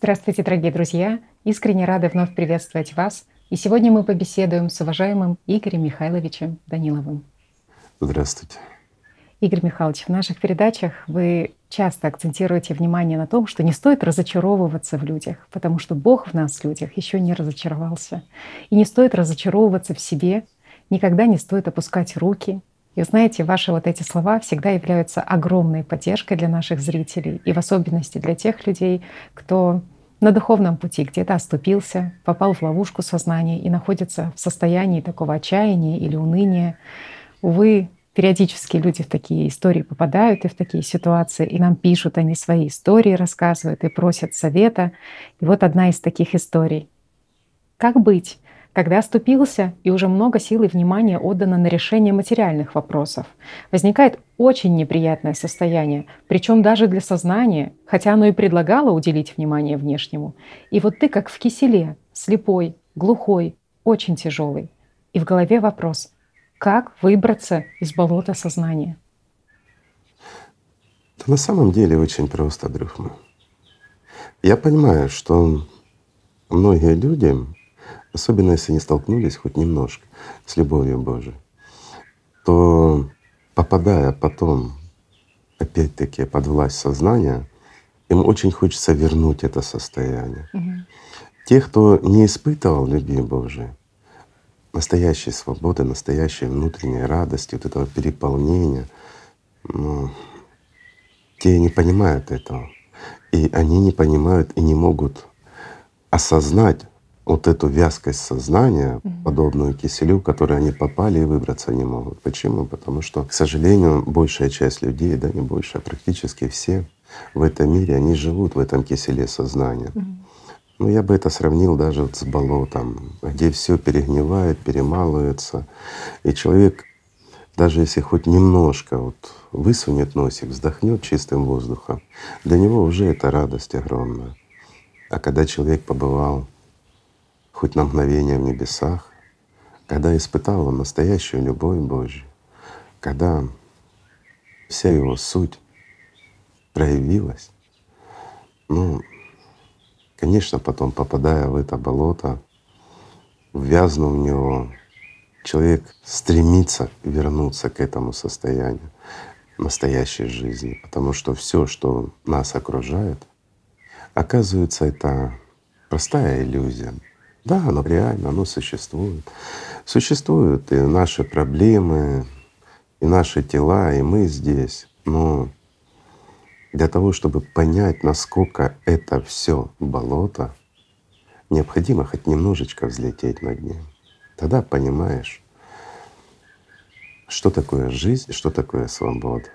Здравствуйте, дорогие друзья! Искренне рада вновь приветствовать вас. И сегодня мы побеседуем с уважаемым Игорем Михайловичем Даниловым. Здравствуйте. Игорь Михайлович, в наших передачах вы часто акцентируете внимание на том, что не стоит разочаровываться в людях, потому что Бог в нас, людях, еще не разочаровался. И не стоит разочаровываться в себе, никогда не стоит опускать руки. И знаете, ваши вот эти слова всегда являются огромной поддержкой для наших зрителей, и в особенности для тех людей, кто на духовном пути где-то оступился, попал в ловушку сознания и находится в состоянии такого отчаяния или уныния. Увы, периодически люди в такие истории попадают и в такие ситуации, и нам пишут, они свои истории рассказывают и просят совета. И вот одна из таких историй. Как быть, когда оступился и уже много сил и внимания отдано на решение материальных вопросов? Возникает очень неприятное состояние, причем даже для сознания, хотя оно и предлагало уделить внимание внешнему. И вот ты как в киселе, слепой, глухой, очень тяжелый. И в голове вопрос — как выбраться из болота сознания? Да на самом деле очень просто, друг мой. Я понимаю, что многие люди, особенно если они столкнулись хоть немножко с любовью Божией, то попадая потом опять-таки под власть сознания, им очень хочется вернуть это состояние. Угу. Те, кто не испытывал любви Божией, настоящей свободы, настоящей внутренней радости, вот этого переполнения, ну, те не понимают этого. И они не понимают и не могут осознать вот эту вязкость сознания, mm-hmm. подобную киселю, в который они попали и выбраться не могут. Почему? Потому что, к сожалению, большая часть людей, да не больше, а практически все в этом мире, они живут в этом киселе сознания. Mm-hmm. Ну, я бы это сравнил даже вот с болотом, где все перегнивает, перемалывается. И человек, даже если хоть немножко вот высунет носик, вздохнет чистым воздухом, для него уже это радость огромная. А когда человек побывал хоть на мгновение в небесах, когда испытал он настоящую любовь Божью, когда вся его суть проявилась, ну, Конечно, потом попадая в это болото, ввязнув в него, человек стремится вернуться к этому состоянию настоящей жизни, потому что все, что нас окружает, оказывается, это простая иллюзия. Да, оно реально, оно существует. Существуют и наши проблемы, и наши тела, и мы здесь. Но для того, чтобы понять, насколько это все болото, необходимо хоть немножечко взлететь над ним. Тогда понимаешь, что такое жизнь, что такое свобода.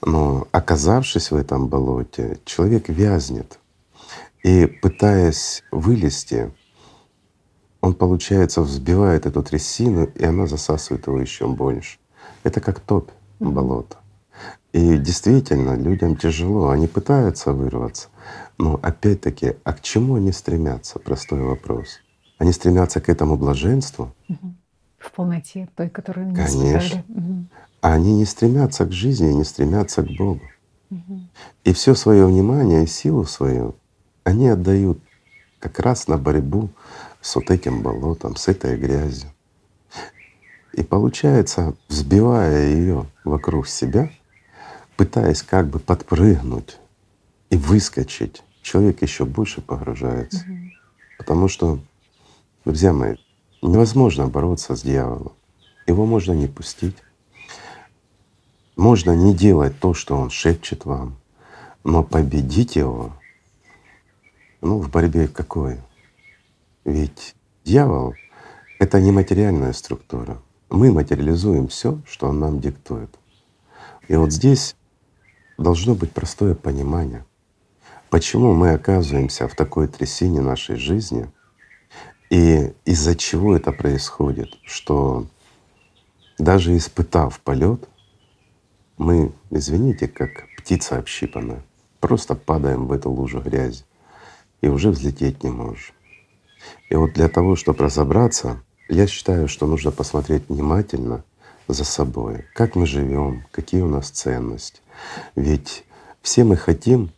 Но оказавшись в этом болоте, человек вязнет. И пытаясь вылезти, он, получается, взбивает эту трясину, и она засасывает его еще больше. Это как топь болота. И действительно, людям тяжело, они пытаются вырваться. Но опять-таки, а к чему они стремятся? Простой вопрос. Они стремятся к этому блаженству. В полноте той, которую они Конечно. Угу. А они не стремятся к жизни, не стремятся к Богу. Угу. И все свое внимание и силу свою они отдают как раз на борьбу с вот этим болотом, с этой грязью. И получается, взбивая ее вокруг себя, пытаясь как бы подпрыгнуть и выскочить, человек еще больше погружается. Угу. Потому что, друзья мои, невозможно бороться с дьяволом. Его можно не пустить. Можно не делать то, что он шепчет вам, но победить его, ну, в борьбе какой? Ведь дьявол — это не материальная структура. Мы материализуем все, что он нам диктует. И вот здесь должно быть простое понимание, почему мы оказываемся в такой трясине нашей жизни и из-за чего это происходит, что даже испытав полет, мы, извините, как птица общипанная, просто падаем в эту лужу грязи и уже взлететь не можем. И вот для того, чтобы разобраться, я считаю, что нужно посмотреть внимательно за собой, как мы живем, какие у нас ценности. Ведь все мы хотим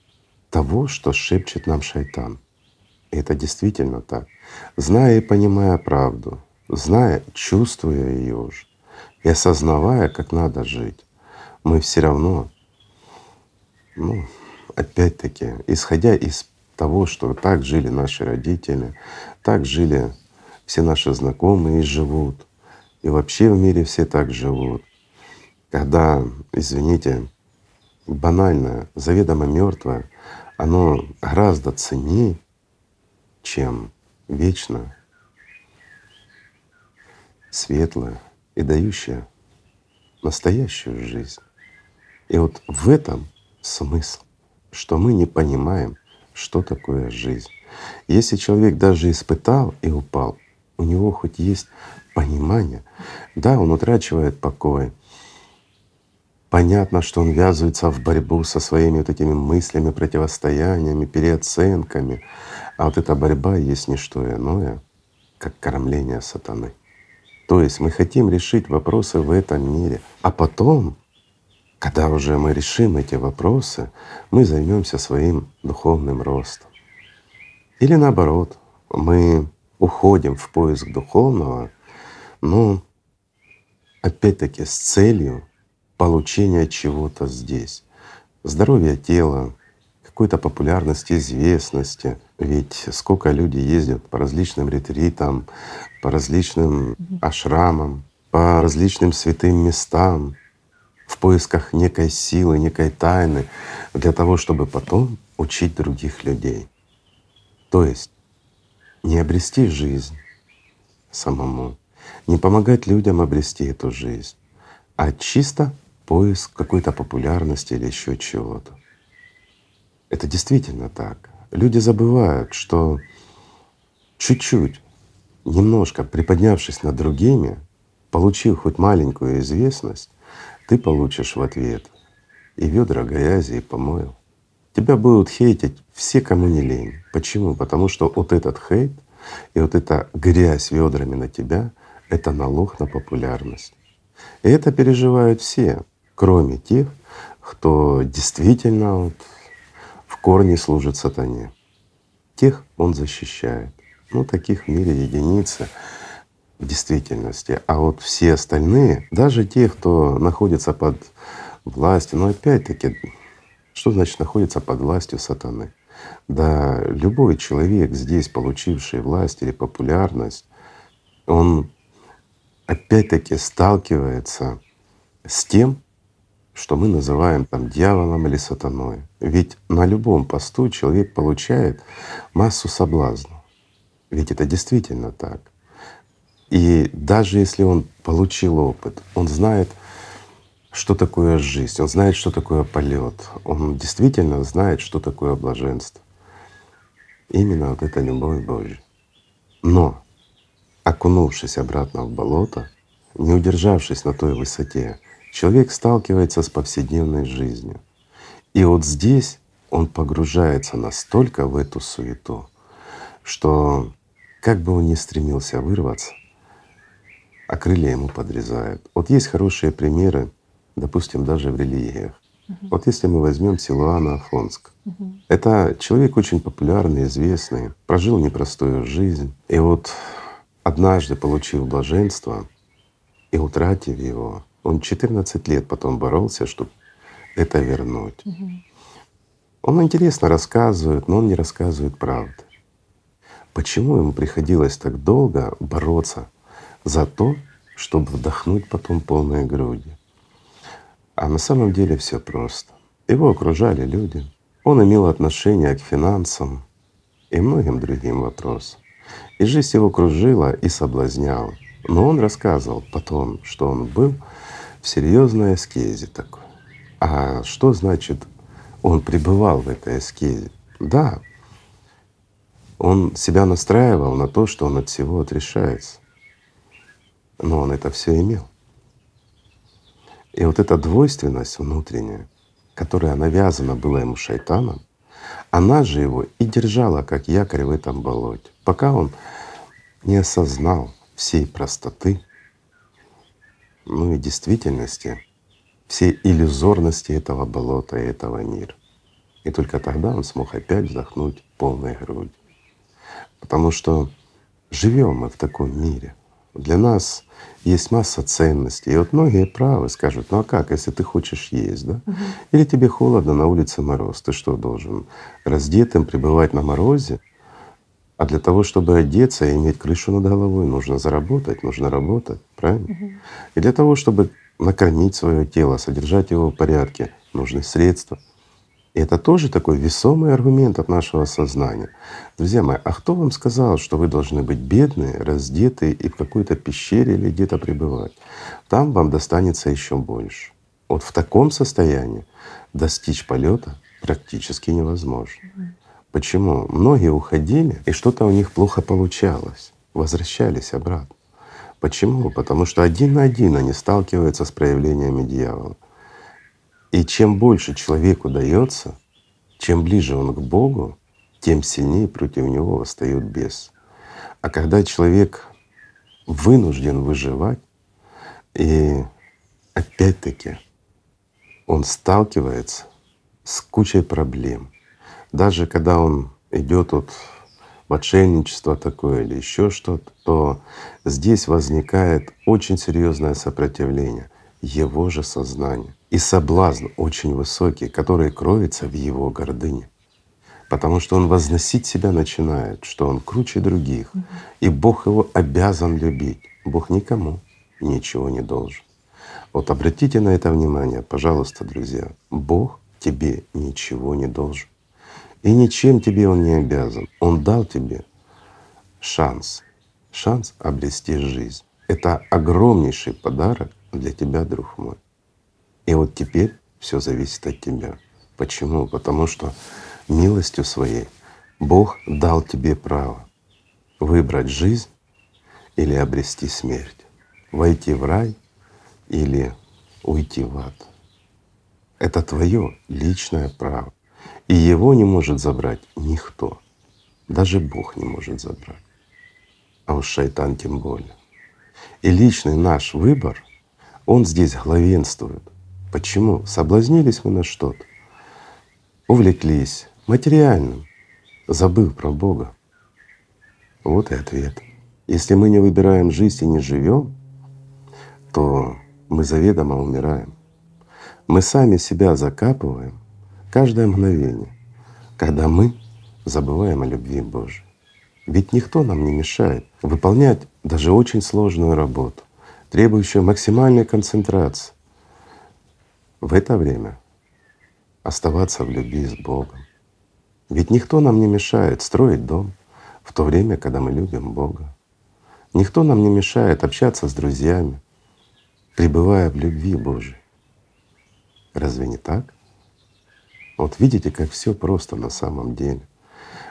того, что шепчет нам шайтан. И это действительно так. Зная и понимая правду, зная, чувствуя ее уже и осознавая, как надо жить, мы все равно, ну, опять-таки, исходя из того, что так жили наши родители, так жили все наши знакомые и живут, и вообще в мире все так живут. Когда, извините, банальное, заведомо мертвое, оно гораздо ценнее, чем вечно светлое и дающее настоящую жизнь. И вот в этом смысл, что мы не понимаем, что такое жизнь. Если человек даже испытал и упал, у него хоть есть понимание, да, он утрачивает покой, Понятно, что он ввязывается в борьбу со своими вот этими мыслями, противостояниями, переоценками. А вот эта борьба есть не что иное, как кормление сатаны. То есть мы хотим решить вопросы в этом мире, а потом, когда уже мы решим эти вопросы, мы займемся своим духовным ростом. Или наоборот, мы уходим в поиск духовного, но опять-таки с целью получения чего-то здесь. Здоровье тела, какой-то популярности, известности. Ведь сколько люди ездят по различным ретритам, по различным ашрамам, по различным святым местам в поисках некой силы, некой тайны для того, чтобы потом учить других людей. То есть не обрести жизнь самому, не помогать людям обрести эту жизнь, а чисто поиск какой-то популярности или еще чего-то. Это действительно так. Люди забывают, что чуть-чуть, немножко приподнявшись над другими, получив хоть маленькую известность, ты получишь в ответ и ведра грязи, и помоев. Тебя будут хейтить все, кому не лень. Почему? Потому что вот этот хейт и вот эта грязь ведрами на тебя — это налог на популярность. И это переживают все кроме тех, кто действительно вот в корне служит сатане. Тех он защищает. Ну, таких в мире единицы в действительности. А вот все остальные, даже те, кто находится под властью, но опять-таки, что значит находится под властью сатаны? Да любой человек здесь, получивший власть или популярность, он опять-таки сталкивается с тем, что мы называем там дьяволом или сатаной. Ведь на любом посту человек получает массу соблазнов. Ведь это действительно так. И даже если он получил опыт, он знает, что такое жизнь, он знает, что такое полет, он действительно знает, что такое блаженство. Именно вот это любовь Божья. Но окунувшись обратно в болото, не удержавшись на той высоте, человек сталкивается с повседневной жизнью. И вот здесь он погружается настолько в эту суету, что как бы он ни стремился вырваться, а крылья ему подрезают. Вот есть хорошие примеры, допустим, даже в религиях. Uh-huh. Вот если мы возьмем Силуана Афонск, uh-huh. это человек очень популярный, известный, прожил непростую жизнь. И вот однажды, получив блаженство и утратив его, он 14 лет потом боролся, чтобы это вернуть. Угу. Он интересно рассказывает, но он не рассказывает правды. Почему ему приходилось так долго бороться за то, чтобы вдохнуть потом полной груди? А на самом деле все просто. Его окружали люди, он имел отношение к финансам и многим другим вопросам. И жизнь его кружила и соблазняла. Но он рассказывал потом, что он был в серьезной аскезе такой. А что значит он пребывал в этой аскезе? Да, он себя настраивал на то, что он от всего отрешается. Но он это все имел. И вот эта двойственность внутренняя, которая навязана была ему шайтаном, она же его и держала как якорь в этом болоте, пока он не осознал всей простоты ну и действительности, всей иллюзорности этого болота и этого мира. И только тогда он смог опять вздохнуть полной грудью. Потому что живем мы в таком мире. Для нас есть масса ценностей. И вот многие правы скажут, ну а как, если ты хочешь есть, да? Угу. Или тебе холодно, на улице мороз, ты что должен раздетым пребывать на морозе? А для того, чтобы одеться и иметь крышу над головой, нужно заработать, нужно работать, правильно? Угу. И для того, чтобы накормить свое тело, содержать его в порядке, нужны средства. И это тоже такой весомый аргумент от нашего сознания. Друзья мои, а кто вам сказал, что вы должны быть бедные, раздетые и в какой-то пещере или где-то пребывать? Там вам достанется еще больше. Вот в таком состоянии достичь полета практически невозможно. Почему? Многие уходили, и что-то у них плохо получалось, возвращались обратно. Почему? Потому что один на один они сталкиваются с проявлениями дьявола. И чем больше человеку дается, чем ближе он к Богу, тем сильнее против него восстает бес. А когда человек вынужден выживать, и опять-таки он сталкивается с кучей проблем. Даже когда он идет вот в отшельничество такое или еще что-то, то здесь возникает очень серьезное сопротивление его же сознания и соблазн очень высокий, который кроется в его гордыне. Потому что он возносить себя начинает, что он круче других, и Бог его обязан любить. Бог никому ничего не должен. Вот обратите на это внимание, пожалуйста, друзья. Бог тебе ничего не должен. И ничем тебе Он не обязан. Он дал тебе шанс, шанс обрести жизнь. Это огромнейший подарок для тебя, друг мой. И вот теперь все зависит от тебя. Почему? Потому что милостью своей Бог дал тебе право выбрать жизнь или обрести смерть, войти в рай или уйти в ад. Это твое личное право. И его не может забрать никто. Даже Бог не может забрать. А уж шайтан тем более. И личный наш выбор, он здесь главенствует — Почему? Соблазнились мы на что-то, увлеклись материальным, забыв про Бога. Вот и ответ. Если мы не выбираем жизнь и не живем, то мы заведомо умираем. Мы сами себя закапываем каждое мгновение, когда мы забываем о любви Божией. Ведь никто нам не мешает выполнять даже очень сложную работу, требующую максимальной концентрации, в это время оставаться в любви с Богом. Ведь никто нам не мешает строить дом в то время, когда мы любим Бога. Никто нам не мешает общаться с друзьями, пребывая в любви Божией. Разве не так? Вот видите, как все просто на самом деле.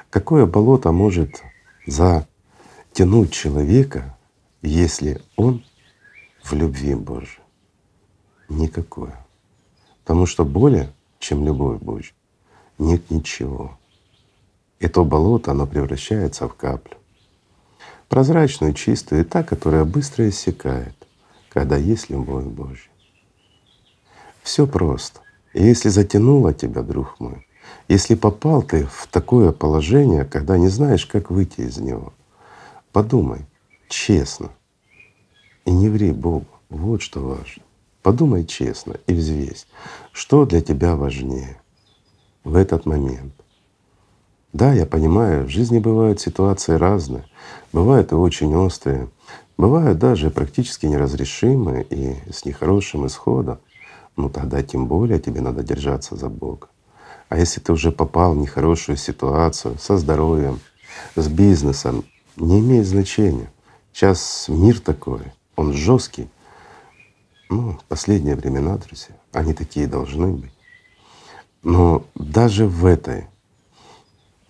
Какое болото может затянуть человека, если он в любви Божией? Никакое. Потому что более, чем любовь Божья, нет ничего. И то болото, оно превращается в каплю. Прозрачную, чистую, и та, которая быстро иссякает, когда есть любовь Божья. Все просто. И если затянуло тебя, друг мой, если попал ты в такое положение, когда не знаешь, как выйти из него, подумай честно и не ври Богу. Вот что важно. Подумай честно и взвесь, что для тебя важнее в этот момент. Да, я понимаю, в жизни бывают ситуации разные, бывают и очень острые, бывают даже практически неразрешимые и с нехорошим исходом. Ну тогда тем более тебе надо держаться за Бога. А если ты уже попал в нехорошую ситуацию со здоровьем, с бизнесом, не имеет значения. Сейчас мир такой, он жесткий, ну, последние времена, друзья, они такие должны быть. Но даже в этой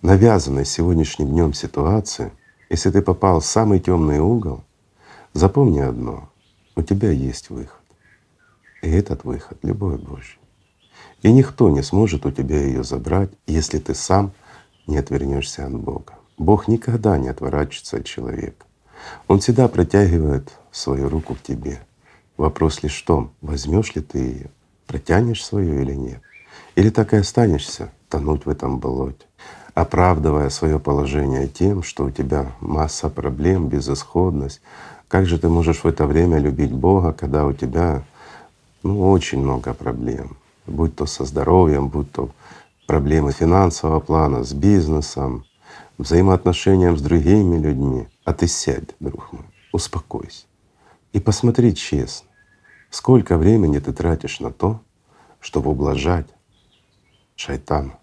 навязанной сегодняшним днем ситуации, если ты попал в самый темный угол, запомни одно — у тебя есть выход. И этот выход — любовь Божья. И никто не сможет у тебя ее забрать, если ты сам не отвернешься от Бога. Бог никогда не отворачивается от человека. Он всегда протягивает свою руку к тебе. Вопрос лишь в том, возьмешь ли ты ее, протянешь свою или нет. Или так и останешься тонуть в этом болоте, оправдывая свое положение тем, что у тебя масса проблем, безысходность. Как же ты можешь в это время любить Бога, когда у тебя ну, очень много проблем, будь то со здоровьем, будь то проблемы финансового плана, с бизнесом, взаимоотношениям с другими людьми. А ты сядь, друг мой, успокойся и посмотри честно, сколько времени ты тратишь на то, чтобы ублажать шайтана.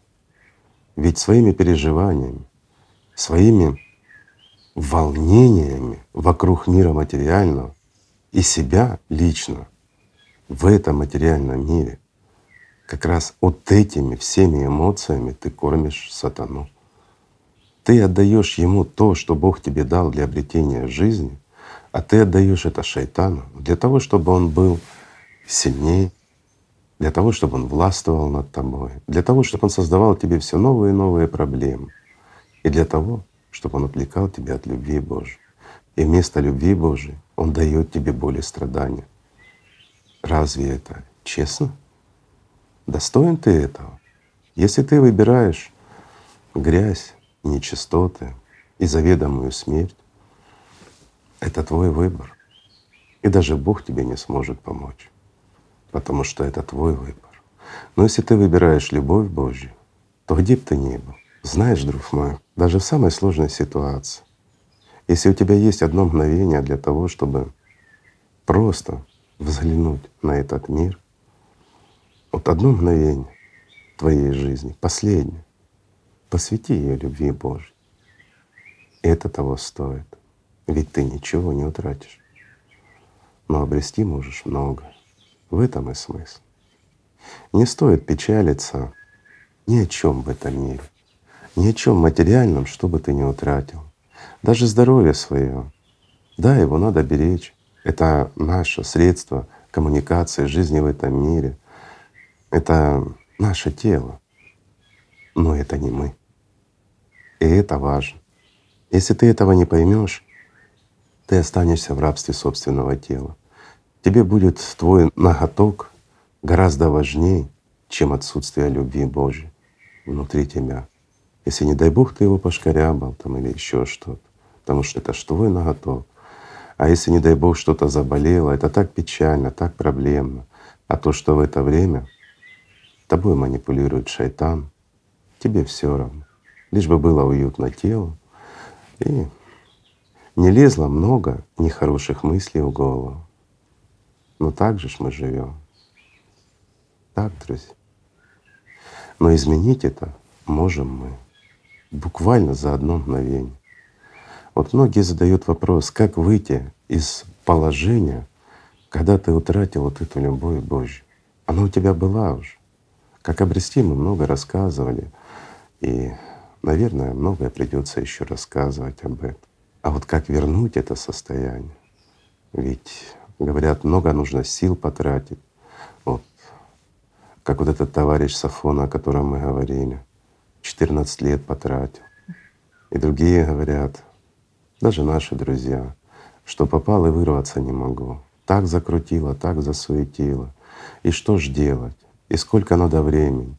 Ведь своими переживаниями, своими волнениями вокруг мира материального и себя лично в этом материальном мире как раз вот этими всеми эмоциями ты кормишь сатану. Ты отдаешь ему то, что Бог тебе дал для обретения жизни, а ты отдаешь это шайтану для того, чтобы он был сильнее, для того, чтобы он властвовал над тобой, для того, чтобы он создавал тебе все новые и новые проблемы, и для того, чтобы он отвлекал тебя от любви Божьей. И вместо любви Божьей он дает тебе боль и страдания. Разве это честно? Достоин ты этого? Если ты выбираешь грязь, нечистоты и заведомую смерть, это твой выбор. И даже Бог тебе не сможет помочь, потому что это твой выбор. Но если ты выбираешь любовь Божью, то где бы ты ни был, знаешь, друг мой, даже в самой сложной ситуации, если у тебя есть одно мгновение для того, чтобы просто взглянуть на этот мир, вот одно мгновение твоей жизни, последнее, посвяти ее любви Божьей. И это того стоит. Ведь ты ничего не утратишь. Но обрести можешь много. В этом и смысл. Не стоит печалиться ни о чем в этом мире, ни о чем материальном, что бы ты не утратил. Даже здоровье свое. Да, его надо беречь. Это наше средство коммуникации, жизни в этом мире. Это наше тело. Но это не мы. И это важно. Если ты этого не поймешь, ты останешься в рабстве собственного тела. Тебе будет твой ноготок гораздо важнее, чем отсутствие любви Божьей внутри тебя. Если, не дай Бог, ты его пошкарябал там или еще что-то, потому что это ж твой ноготок. А если, не дай Бог, что-то заболело, это так печально, так проблемно. А то, что в это время тобой манипулирует шайтан, тебе все равно. Лишь бы было уютно телу, и не лезло много нехороших мыслей в голову. Но так же ж мы живем. Так, друзья. Но изменить это можем мы буквально за одно мгновение. Вот многие задают вопрос, как выйти из положения, когда ты утратил вот эту любовь Божью. Она у тебя была уже. Как обрести, мы много рассказывали. И, наверное, многое придется еще рассказывать об этом. А вот как вернуть это состояние? Ведь, говорят, много нужно сил потратить. Вот как вот этот товарищ Сафона, о котором мы говорили, 14 лет потратил. И другие говорят, даже наши друзья, что попал и вырваться не могу. Так закрутило, так засуетило. И что ж делать? И сколько надо времени?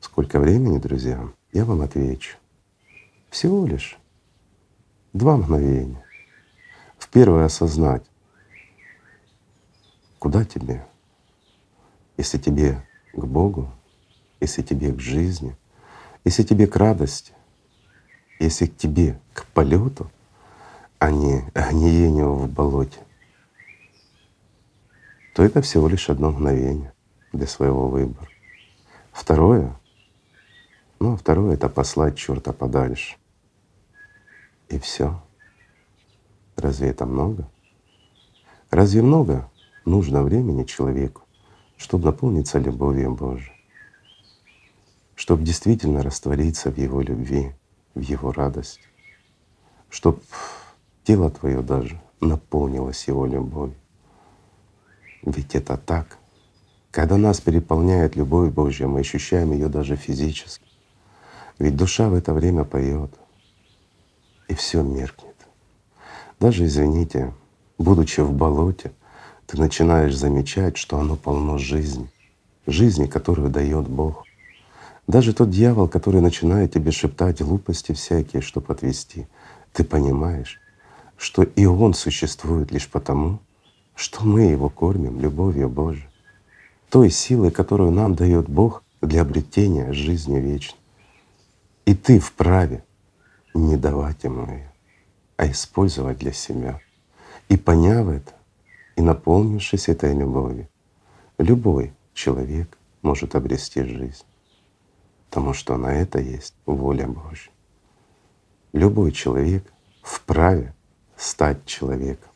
Сколько времени, друзья? Я вам отвечу. Всего лишь два мгновения. В первое осознать, куда тебе, если тебе к Богу, если тебе к жизни, если тебе к радости, если к тебе к полету, а не гниению в болоте, то это всего лишь одно мгновение для своего выбора. Второе, ну а второе — это послать черта подальше. И все. Разве это много? Разве много нужно времени человеку, чтобы наполниться любовью Божией, чтобы действительно раствориться в Его любви, в Его радости, чтобы тело твое даже наполнилось Его любовью. Ведь это так. Когда нас переполняет любовь Божья, мы ощущаем ее даже физически. Ведь душа в это время поет, и все меркнет. Даже, извините, будучи в болоте, ты начинаешь замечать, что оно полно жизни, жизни, которую дает Бог. Даже тот дьявол, который начинает тебе шептать глупости всякие, чтобы отвести, ты понимаешь, что и он существует лишь потому, что мы его кормим любовью Божией, той силой, которую нам дает Бог для обретения жизни вечной. И ты вправе не давать ему ее, а использовать для себя. И поняв это, и наполнившись этой любовью, любой человек может обрести жизнь, потому что на это есть воля Божья. Любой человек вправе стать человеком,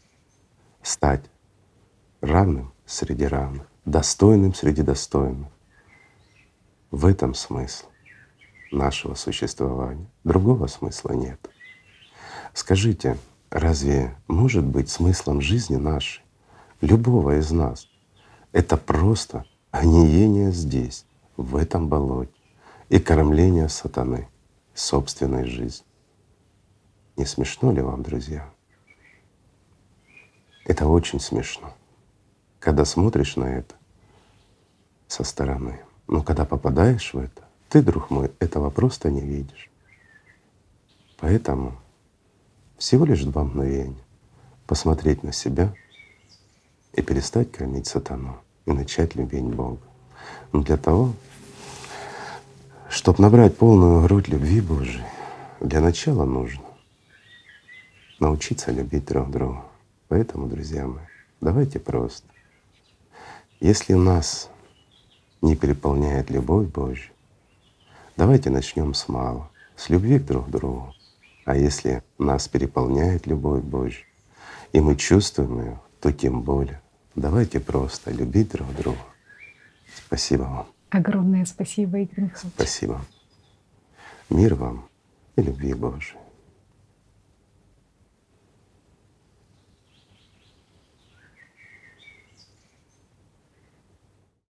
стать равным среди равных, достойным среди достойных. В этом смысл нашего существования. Другого смысла нет. Скажите, разве может быть смыслом жизни нашей, любого из нас, это просто гниение здесь, в этом болоте, и кормление сатаны собственной жизнью? Не смешно ли вам, друзья? Это очень смешно, когда смотришь на это со стороны. Но когда попадаешь в это, ты, друг мой, этого просто не видишь. Поэтому всего лишь два мгновения посмотреть на себя и перестать кормить сатану и начать любить Бога. Но для того, чтобы набрать полную грудь любви Божией, для начала нужно научиться любить друг друга. Поэтому, друзья мои, давайте просто. Если нас не переполняет любовь Божья, давайте начнем с малого, с любви к друг другу. А если нас переполняет любовь Божья, и мы чувствуем ее, то тем более. Давайте просто любить друг друга. Спасибо вам. Огромное спасибо, Игорь Михайлович. Спасибо. Мир вам и любви Божией.